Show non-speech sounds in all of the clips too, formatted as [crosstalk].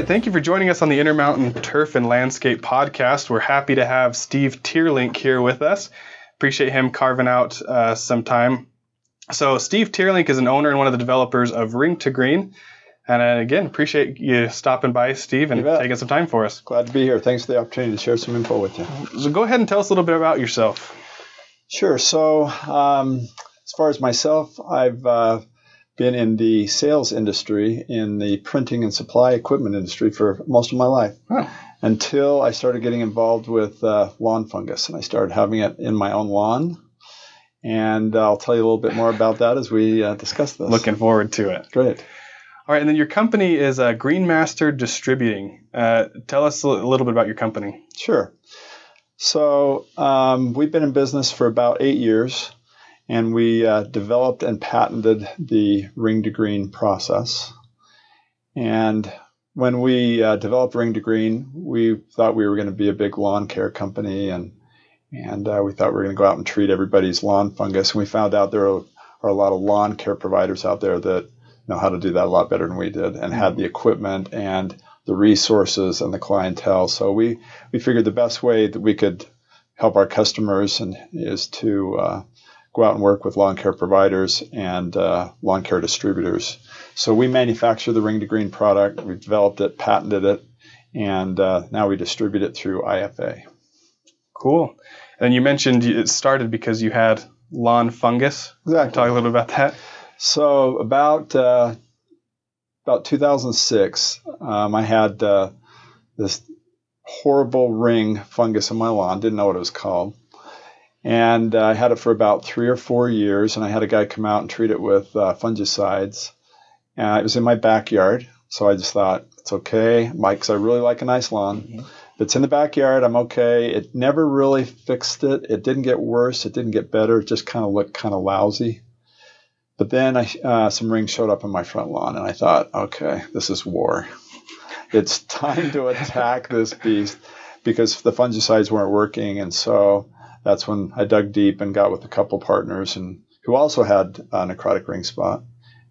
right, thank you for joining us on the Intermountain Turf and Landscape podcast. We're happy to have Steve Tierlink here with us. Appreciate him carving out uh, some time. So, Steve Tierlink is an owner and one of the developers of Ring to Green. And uh, again, appreciate you stopping by, Steve, and taking some time for us. Glad to be here. Thanks for the opportunity to share some info with you. So, go ahead and tell us a little bit about yourself. Sure. So, um, as far as myself, I've uh, been in the sales industry, in the printing and supply equipment industry for most of my life. Until I started getting involved with uh, lawn fungus, and I started having it in my own lawn. And I'll tell you a little bit more about that as we uh, discuss this. Looking forward to it. Great. All right, and then your company is uh, Greenmaster Distributing. Uh, tell us a little bit about your company. Sure. So um, we've been in business for about eight years and we uh, developed and patented the ring to green process. And when we uh, developed ring to green, we thought we were going to be a big lawn care company, and and uh, we thought we were going to go out and treat everybody's lawn fungus. And we found out there are, are, a lot of lawn care providers out there that know how to do that a lot better than we did, and had the equipment and the resources and the clientele. So we we figured the best way that we could help our customers and is to uh, go out and work with lawn care providers and uh, lawn care distributors. So we manufacture the Ring to Green product. We've developed it, patented it, and uh, now we distribute it through IFA. Cool. And you mentioned it started because you had lawn fungus. Exactly. Talk a little bit about that. So about uh, about 2006, um, I had uh, this horrible ring fungus in my lawn. Didn't know what it was called and uh, I had it for about three or four years. And I had a guy come out and treat it with uh, fungicides. And it was in my backyard, so I just thought it's okay, Mike, I really like a nice lawn. Mm-hmm. It's in the backyard, I'm okay. It never really fixed it. It didn't get worse. It didn't get better. It just kind of looked kind of lousy. But then I, uh, some rings showed up in my front lawn, and I thought, okay, this is war. It's [laughs] time to attack this beast because the fungicides weren't working, and so that's when I dug deep and got with a couple partners and who also had a necrotic ring spot,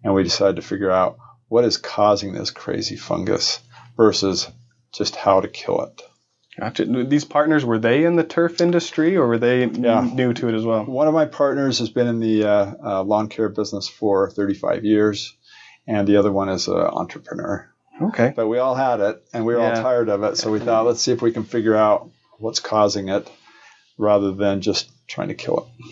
and we decided to figure out what is causing this crazy fungus versus just how to kill it. Gotcha. These partners were they in the turf industry or were they yeah. new to it as well? One of my partners has been in the uh, uh, lawn care business for 35 years, and the other one is an entrepreneur. Okay. But we all had it, and we were yeah. all tired of it, so we thought, let's see if we can figure out what's causing it rather than just trying to kill it.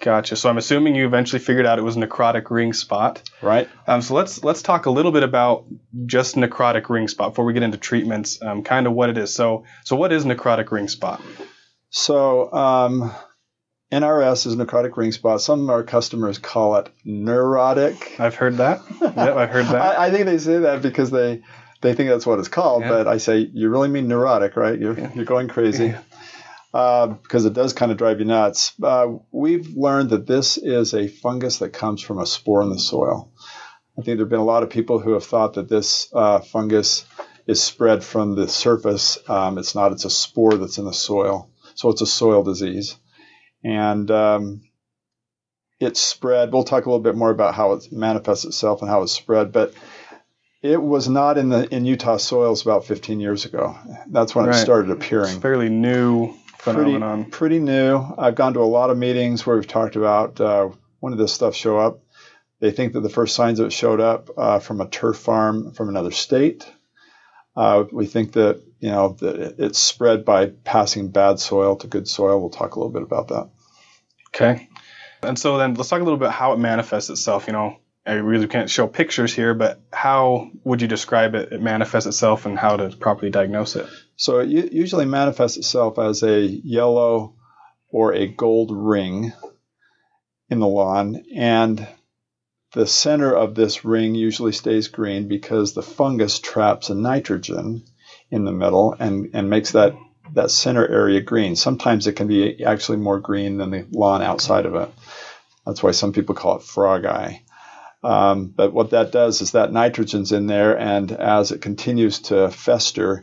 Gotcha. So I'm assuming you eventually figured out it was necrotic ring spot. Right. Um, so let's let's talk a little bit about just necrotic ring spot before we get into treatments. Um, kind of what it is. So so what is necrotic ring spot? So um, NRS is necrotic ring spot. Some of our customers call it neurotic. I've heard that. yep, I've heard that. [laughs] I, I, think they say that because they they think that's what it's called. Yeah. But I say you really mean neurotic, right? You're yeah. you're going crazy. Yeah uh, because it does kind of drive you nuts. Uh, we've learned that this is a fungus that comes from a spore in the soil. I think there have been a lot of people who have thought that this uh, fungus is spread from the surface. Um, it's not, it's a spore that's in the soil. So it's a soil disease. And um, it's spread. We'll talk a little bit more about how it manifests itself and how it's spread. But it was not in the in Utah soils about 15 years ago. That's when right. it started appearing. It's fairly new phenomenon. Pretty, pretty new. I've gone to a lot of meetings where we've talked about uh, when did this stuff show up. They think that the first signs of it showed up uh, from a turf farm from another state. Uh, we think that you know that it's spread by passing bad soil to good soil. We'll talk a little bit about that. Okay. And so then let's talk a little bit how it manifests itself. You know, I really can't show pictures here, but how would you describe it? It manifests itself and how to properly diagnose it. So it usually manifests itself as a yellow or a gold ring in the lawn, and the center of this ring usually stays green because the fungus traps a nitrogen in the middle and, and makes that, that center area green. Sometimes it can be actually more green than the lawn outside of it. That's why some people call it frog eye. Um, but what that does is that nitrogen's in there, and as it continues to fester,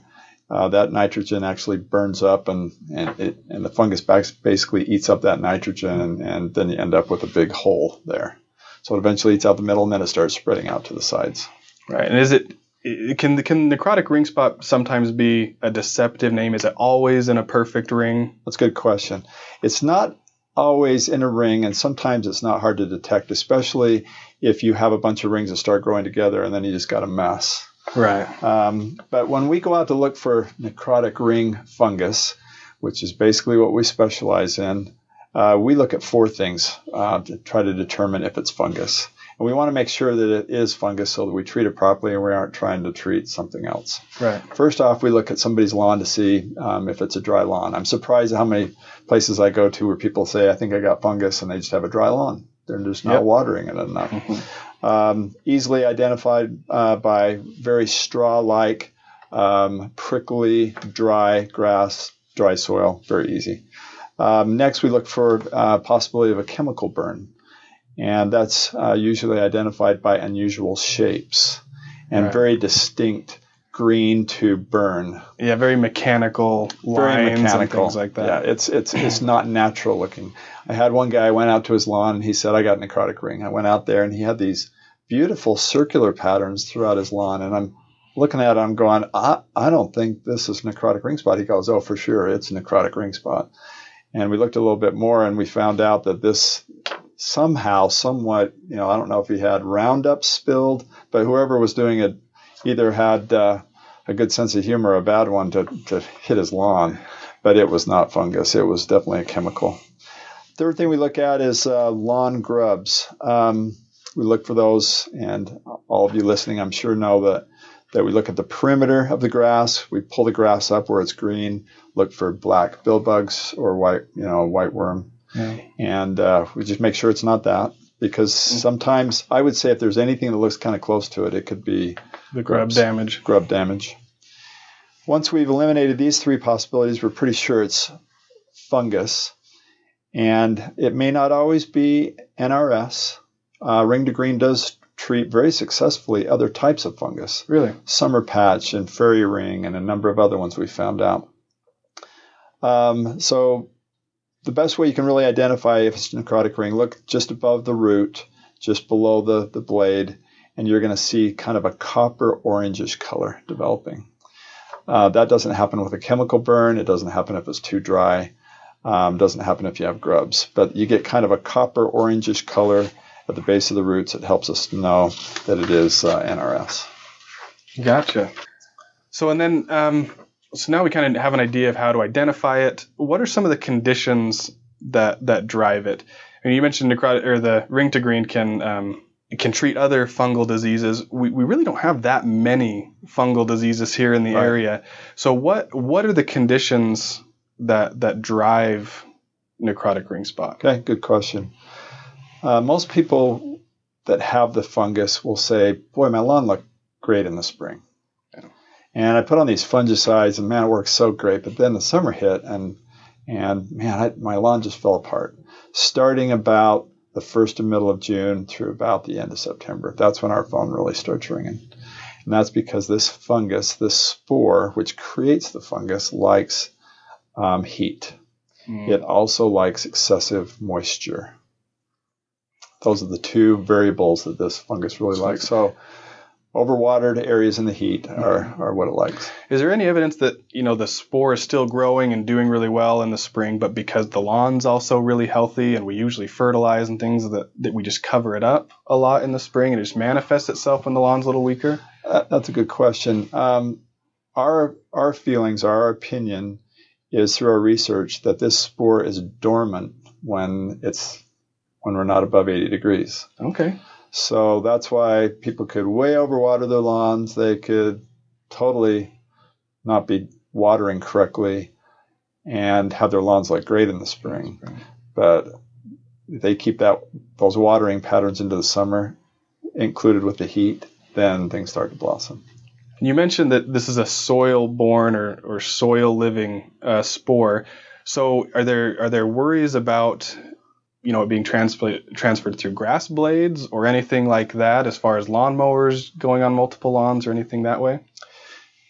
uh, that nitrogen actually burns up, and and, it, and the fungus basically eats up that nitrogen, and, and then you end up with a big hole there. So it eventually eats out the middle, and then it starts spreading out to the sides. Right. And is it can can necrotic ring spot sometimes be a deceptive name? Is it always in a perfect ring? That's a good question. It's not always in a ring, and sometimes it's not hard to detect, especially if you have a bunch of rings that start growing together and then you just got a mess. Right. Um, but when we go out to look for necrotic ring fungus, which is basically what we specialize in, uh, we look at four things uh, to try to determine if it's fungus. And we want to make sure that it is fungus so that we treat it properly and we aren't trying to treat something else. Right. First off, we look at somebody's lawn to see um, if it's a dry lawn. I'm surprised at how many places I go to where people say, I think I got fungus, and they just have a dry lawn. They're just not Yep. watering it enough. Um, easily identified uh, by very straw like, um, prickly, dry grass, dry soil. Very easy. Um, next, we look for uh, possibility of a chemical burn, and that's uh, usually identified by unusual shapes and Right. very distinct green to burn. Yeah, very mechanical lines Very and things like that. Yeah, it's it's it's not natural looking. I had one guy I went out to his lawn and he said I got a necrotic ring. I went out there and he had these beautiful circular patterns throughout his lawn and I'm looking at it, I'm going, I, I don't think this is necrotic ring spot. He goes, Oh, for sure, it's a necrotic ring spot. And we looked a little bit more and we found out that this somehow, somewhat, you know, I don't know if he had Roundup spilled, but whoever was doing it either had uh, a good sense of humor or a bad one to, to hit his lawn. But it was not fungus, it was definitely a chemical. Third thing we look at is uh, lawn grubs. Um, we look for those, and all of you listening, I'm sure, know that that we look at the perimeter of the grass. We pull the grass up where it's green. Look for black bill bugs or white, you know, white worm, Yeah. and uh, we just make sure it's not that because sometimes I would say if there's anything that looks kind of close to it, it could be The grub Grubs. damage. grub damage. Once we've eliminated these three possibilities, we're pretty sure it's fungus. And it may not always be NRS. Uh, Ring to Green does treat very successfully other types of fungus, Really? summer patch and fairy ring, and a number of other ones we found out. Um, so, the best way you can really identify if it's necrotic ring, look just above the root, just below the, the blade, and you're going to see kind of a copper orangish color developing. Uh, that doesn't happen with a chemical burn. It doesn't happen if it's too dry. Um, doesn't happen if you have grubs. But you get kind of a copper orangish color at the base of the roots. It helps us know that it is uh, NRS. Gotcha. So and then um, so now we kind of have an idea of how to identify it. What are some of the conditions that that drive it? And you mentioned necrotic or the ring to green can um, can treat other fungal diseases. We, we really don't have that many fungal diseases here in the Right. area. So what what are the conditions that that drive necrotic ring spot? Okay, good question. Uh, most people that have the fungus will say, "Boy, my lawn looked great in the spring." And I put on these fungicides, and man, it worked so great. But then the summer hit, and and man, I, my lawn just fell apart. Starting about the first and middle of June through about the end of September, that's when our phone really starts ringing. And that's because this fungus, this spore, which creates the fungus, likes um, heat. Mm. It also likes excessive moisture. Those are the two variables that this fungus really likes. So, overwatered areas in the heat are, are what it likes. Is there any evidence that you know the spore is still growing and doing really well in the spring, but because the lawn's also really healthy and we usually fertilize and things that, that we just cover it up a lot in the spring and it just manifests itself when the lawn's a little weaker? Uh, that's a good question. Um, our our feelings, our opinion, is through our research that this spore is dormant when it's when we're not above 80 degrees. Okay. So that's why people could way overwater their lawns. They could totally not be watering correctly and have their lawns look great in the spring. But if they keep that those watering patterns into the summer, included with the heat, then things start to blossom. You mentioned that this is a soil borne or, or soil-living uh, spore. So are there are there worries about you know it being transferred transferred through grass blades or anything like that as far as lawnmowers going on multiple lawns or anything that way?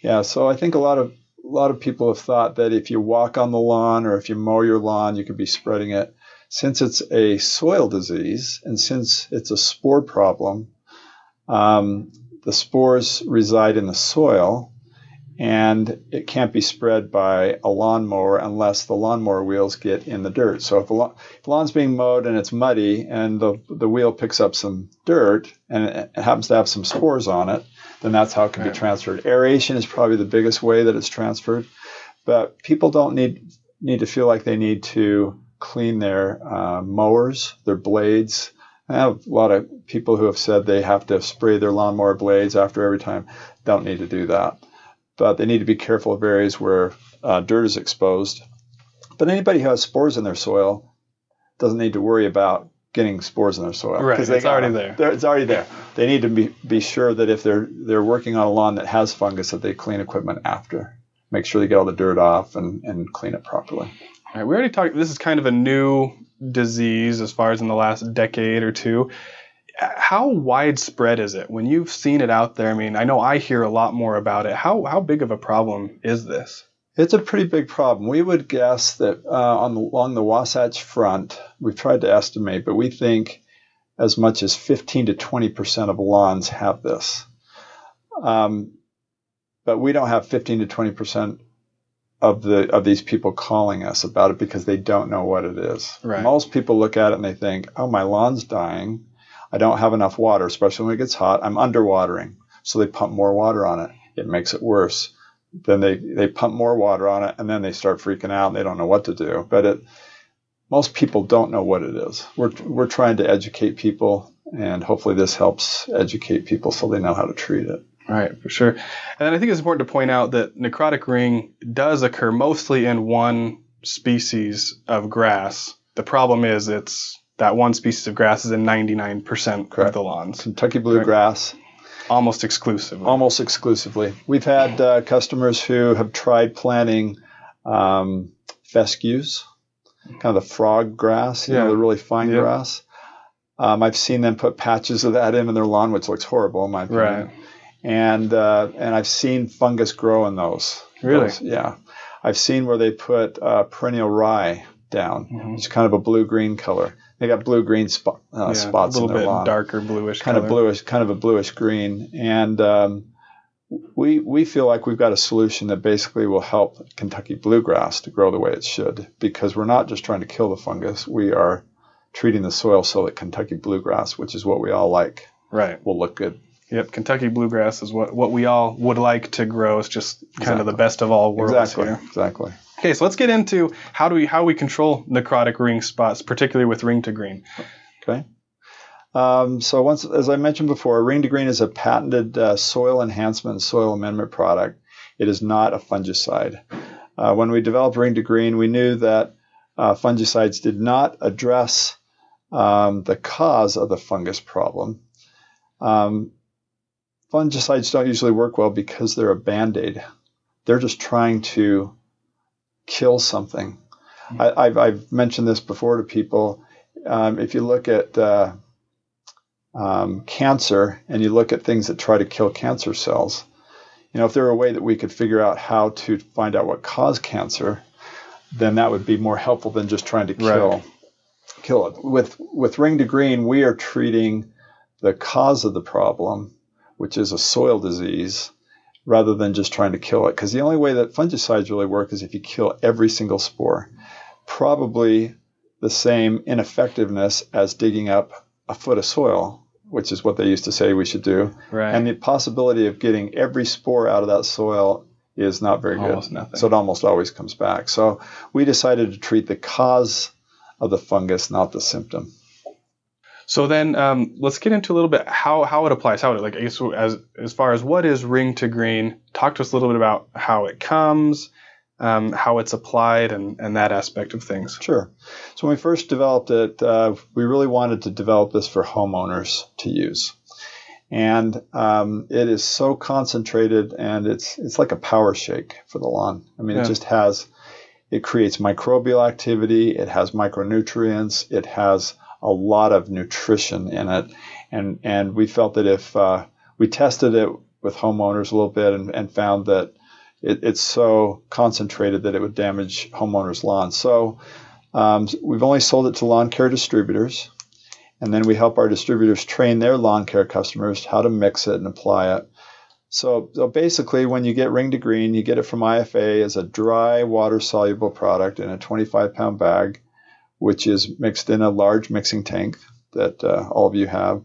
Yeah, so I think a lot of a lot of people have thought that if you walk on the lawn or if you mow your lawn, you could be spreading it. Since it's a soil disease and since it's a spore problem, um, the spores reside in the soil and it can't be spread by a lawnmower unless the lawnmower wheels get in the dirt. So if the, lawn, if the lawn's being mowed and it's muddy and the, the wheel picks up some dirt and it happens to have some spores on it, then that's how it can right. be transferred. Aeration is probably the biggest way that it's transferred, but people don't need need to feel like they need to clean their uh, mowers, their blades. I have a lot of people who have said they have to spray their lawnmower blades after every time. Don't need to do that but they need to be careful of areas where uh, dirt is exposed. But anybody who has spores in their soil doesn't need to worry about getting spores in their soil. Right, it's already there. It's already there. They need to be, be sure that if they're they're working on a lawn that has fungus, that they clean equipment after. Make sure they get all the dirt off and, and clean it properly. All right, we already talked. This is kind of a new disease as far as in the last decade or two how widespread is it when you've seen it out there? I mean, I know I hear a lot more about it. How how big of a problem is this? It's a pretty big problem. We would guess that uh, on the, along the Wasatch Front, we've tried to estimate, but we think as much as 15 to 20 percent of lawns have this. Um, but we don't have 15 to 20 percent of the of these people calling us about it because they don't know what it is. Right. Most people look at it and they think, "Oh, my lawn's dying." I don't have enough water, especially when it gets hot. I'm underwatering. So they pump more water on it. It makes it worse. Then they, they pump more water on it and then they start freaking out and they don't know what to do. But it, most people don't know what it is. We're, we're trying to educate people and hopefully this helps educate people so they know how to treat it. Right, for sure. And I think it's important to point out that necrotic ring does occur mostly in one species of grass. The problem is it's that one species of grass is in 99% Correct. of the lawns. Kentucky bluegrass. Almost exclusively. Almost exclusively. We've had uh, customers who have tried planting um, fescues, kind of the frog grass, you yeah. know, the really fine yep. grass. Um, I've seen them put patches of that in in their lawn, which looks horrible in my opinion. Right. And uh, and I've seen fungus grow in those. Really? Those, yeah. I've seen where they put uh, perennial rye down. Mm-hmm. It's kind of a blue green color. They got blue green spot, uh, yeah, spots in their lawn. A little bit darker bluish. Kind color. of bluish, kind of a bluish green, and um, we we feel like we've got a solution that basically will help Kentucky bluegrass to grow the way it should because we're not just trying to kill the fungus. We are treating the soil so that Kentucky bluegrass, which is what we all like, right, will look good. Yep, Kentucky bluegrass is what, what we all would like to grow. It's just kind exactly. of the best of all worlds exactly. here. Exactly. Okay, so let's get into how do we how we control necrotic ring spots, particularly with ring to green. Okay. Um, so once, as I mentioned before, ring to green is a patented uh, soil enhancement soil amendment product. It is not a fungicide. Uh, when we developed ring to green, we knew that uh, fungicides did not address um, the cause of the fungus problem. Um, fungicides don't usually work well because they're a band aid. They're just trying to kill something. Mm-hmm. I, have I've mentioned this before to people. Um, if you look at uh, um, cancer and you look at things that try to kill cancer cells, you know, if there were a way that we could figure out how to find out what caused cancer, then that would be more helpful than just trying to kill right. kill it. With with ring to green, we are treating the cause of the problem, which is a soil disease, rather than just trying to kill it. Because the only way that fungicides really work is if you kill every single spore. Probably the same ineffectiveness as digging up a foot of soil, which is what they used to say we should do. Right. And the possibility of getting every spore out of that soil is not very almost good. Nothing. So it almost always comes back. So we decided to treat the cause of the fungus, not the symptom. So then um, let's get into a little bit how, how it applies. How it like as as far as what is ring to green. Talk to us a little bit about how it comes, um, how it's applied, and and that aspect of things. Sure. So when we first developed it, uh, we really wanted to develop this for homeowners to use, and um, it is so concentrated, and it's it's like a power shake for the lawn. I mean, yeah. it just has. It creates microbial activity. It has micronutrients. It has a lot of nutrition in it, and and we felt that if uh, we tested it with homeowners a little bit and, and found that it, it's so concentrated that it would damage homeowners' lawns. So um, we've only sold it to lawn care distributors, And then we help our distributors train their lawn care customers how to mix it and apply it. So, so basically, when you get Ring to Green, you get it from IFA as a dry, water soluble product in a 25 pound bag, which is mixed in a large mixing tank that uh, all of you have.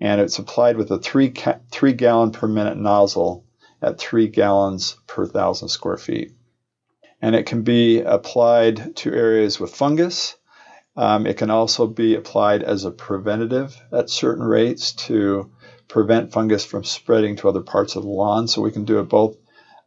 And it's applied with a three, ca- three gallon per minute nozzle at three gallons per thousand square feet. And it can be applied to areas with fungus. Um, it can also be applied as a preventative at certain rates to prevent fungus from spreading to other parts of the lawn. So we can do it both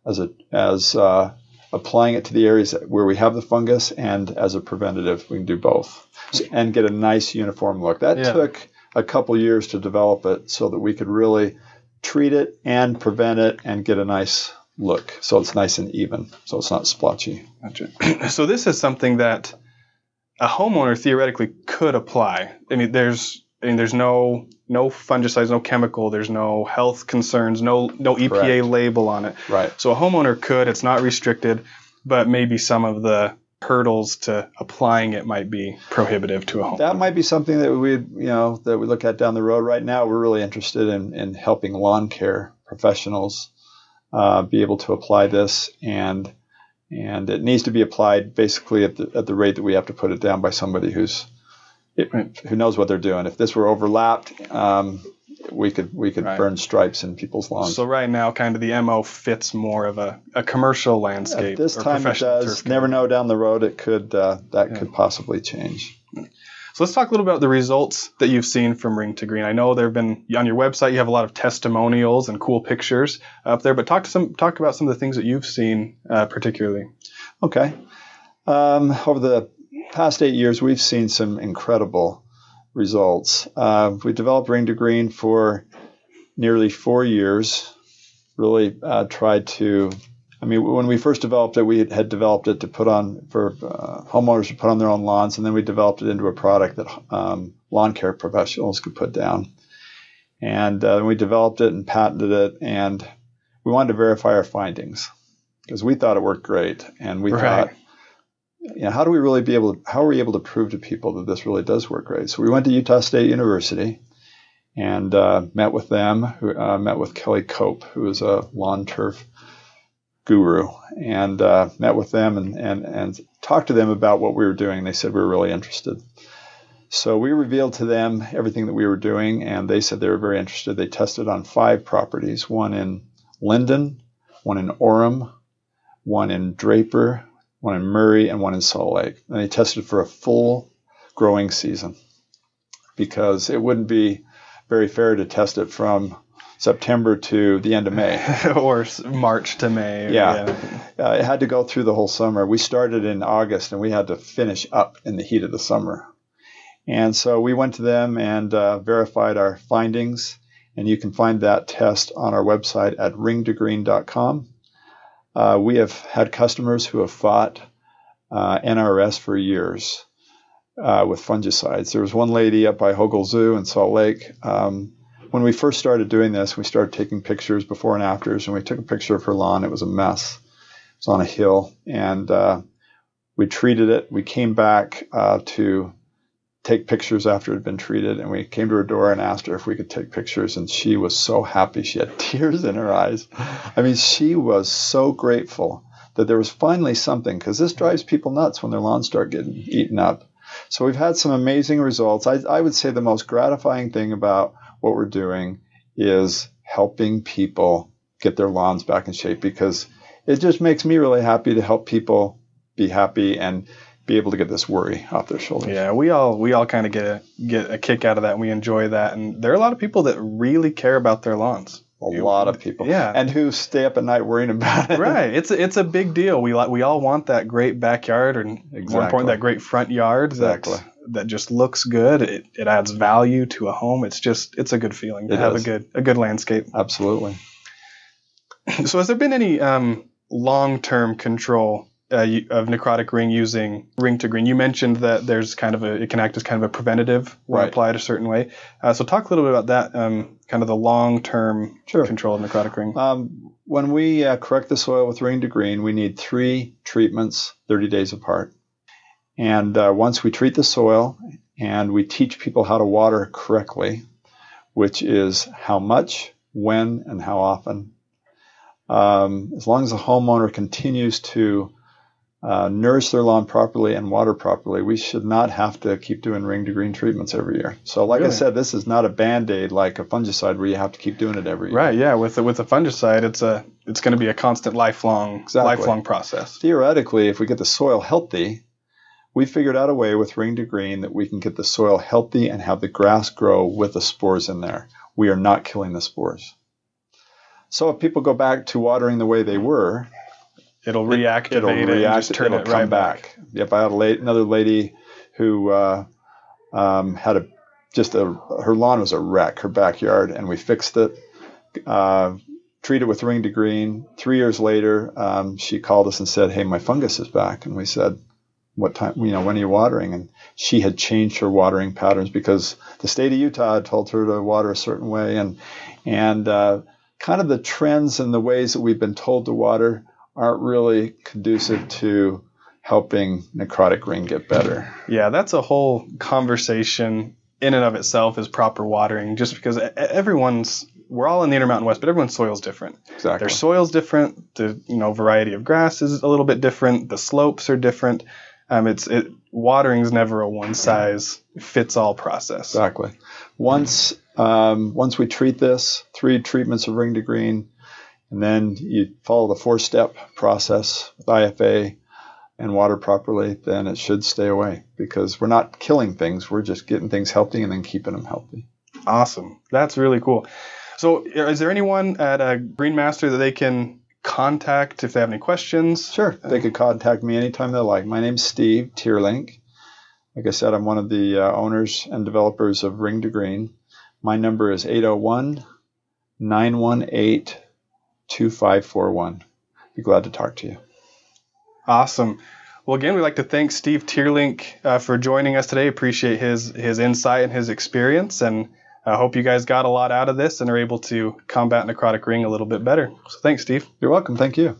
as a as uh, applying it to the areas where we have the fungus and as a preventative. We can do both so, and get a nice uniform look. That Yeah. took a couple years to develop it so that we could really treat it and prevent it and get a nice look. So it's nice and even. So it's not splotchy. Gotcha. [clears throat] so this is something that a homeowner theoretically could apply. I mean, there's I mean, there's no no fungicides, no chemical, there's no health concerns, no no EPA Correct. label on it. Right. So a homeowner could. It's not restricted, but maybe some of the hurdles to applying it might be prohibitive to a home. That might be something that we, you know, that we look at down the road. Right now, we're really interested in, in helping lawn care professionals uh, be able to apply this, and and it needs to be applied basically at the at the rate that we have to put it down by somebody who's it, who knows what they're doing. If this were overlapped, um, we could we could Right. burn stripes in people's lawns. So right now, kind of the mo fits more of a, a commercial landscape. At this time, it does. Never know down the road. It could uh, that Yeah. could possibly change. So let's talk a little about the results that you've seen from Ring to Green. I know there have been on your website you have a lot of testimonials and cool pictures up there, but talk to some talk about some of the things that you've seen uh, particularly. Okay. Um, over the past eight years, we've seen some incredible results. Uh, we developed Ring to Green for nearly four years. Really uh, tried to. I mean, when we first developed it, we had- developed it to put on for uh, homeowners to put on their own lawns, and then we developed it into a product that um, lawn care professionals could put down. And uh, we developed it and patented it, and we wanted to verify our findings because we thought it worked great, and we Right. thought, you know, how do we really be able? To, how are we able to prove to people that this really does work great? So we went to Utah State University and uh, met with them. Uh, met with Kelly Kopp, who is a lawn turf guru, and uh, met with them and, and and talked to them about what we were doing. They said we were really interested. So we revealed to them everything that we were doing, and they said they were very interested. They tested on five properties: one in Lindon, one in Orem, one in Draper, one in Murray, and one in Salt Lake. And they tested for a full growing season because it wouldn't be very fair to test it from September to the end of May. [laughs] or March to May. or- Yeah. Uh, it had to go through the whole summer. We started in August and we had to finish up in the heat of the summer. And so we went to them and uh, verified our findings. And you can find that test on our website at ringtogreen.com. Uh, we have had customers who have fought uh, NRS for years uh, with fungicides. There was one lady up by Hogle Zoo in Salt Lake. Um, when we first started doing this, we started taking pictures before and afters, and we took a picture of her lawn. It was a mess. It was on a hill, and uh, we treated it. We came back uh, to take pictures after it had been treated, and we came to her door and asked her if we could take pictures, and she was so happy. She had [laughs] tears in her eyes. I mean, she was so grateful that there was finally something, because this drives people nuts when their lawns start getting eaten up. So we've had some amazing results. I, I would say the most gratifying thing about what we're doing is helping people get their lawns back in shape because it just makes me really happy to help people be happy and be able to get this worry off their shoulders. Yeah, we all we all kind of get a get a kick out of that, and we enjoy that. And there are a lot of people that really care about their lawns. A lot of people. Yeah. And who stay up at night worrying about it. right. It's a, it's a big deal. We li- we all want that great backyard, and more Exactly. important, that great front yard Exactly. that that just looks good. It, it adds value to a home. It's just it's a good feeling to It have a good a good landscape. Absolutely. [clears throat] So, has there been any um, long term control uh, of necrotic ring using ring to green? You mentioned that there's kind of a it can act as kind of a preventative when Right. applied a certain way. Uh, so, talk a little bit about that. Um, kind of the long term Sure. control of necrotic ring. Um, when we uh, correct the soil with ring to green, we need three treatments 30 days apart. And uh, once we treat the soil and we teach people how to water correctly, which is how much, when, and how often. Um, as long as the homeowner continues to uh, nourish their lawn properly and water properly, we should not have to keep doing ring to green treatments every year. So, like Really? I said, this is not a band aid like a fungicide where you have to keep doing it every year. Right. Yeah. With the, with the fungicide, it's a it's going to be a constant lifelong Exactly. lifelong process. Theoretically, if we get the soil healthy, we figured out a way with ring to green that we can get the soil healthy and have the grass grow with the spores in there. We are not killing the spores. So if people go back to watering the way they were, It'll reactivate it'll it and react. turn it'll it come right back. Yep, I had a late, another lady who uh, um, had a just a her lawn was a wreck, her backyard, and we fixed it. Uh, treated with ring to green. Three years later, um, she called us and said, "Hey, my fungus is back," and we said. What time? You know, when are you watering? And she had changed her watering patterns because the state of Utah had told her to water a certain way, and and uh, kind of the trends and the ways that we've been told to water aren't really conducive to helping necrotic ring get better. Yeah, that's a whole conversation in and of itself is proper watering just because everyone's we're all in the Intermountain West, but everyone's soil's different. Exactly. Their soil's different. The you know variety of grass is a little bit different. The slopes are different. Um, it's it watering's never a one size fits all process. Exactly. Once um, once we treat this, three treatments of ring to green, and then you follow the four step process with IFA and water properly, then it should stay away because we're not killing things. We're just getting things healthy and then keeping them healthy. Awesome. That's really cool. So, uh, is there anyone at a Green Master that they can contact if they have any questions? Sure. Uh, they could contact me anytime they like. My name's Steve Tierlink. Like I said, I'm one of the uh, owners and developers of Ring to Green. My number is 801 918 2541. Be glad to talk to you. Awesome. Well, again, we'd like to thank Steve Tierlink uh, for joining us today. Appreciate his his insight and his experience, and I hope you guys got a lot out of this and are able to combat necrotic ring a little bit better. So, thanks, Steve. You're welcome. Thank you.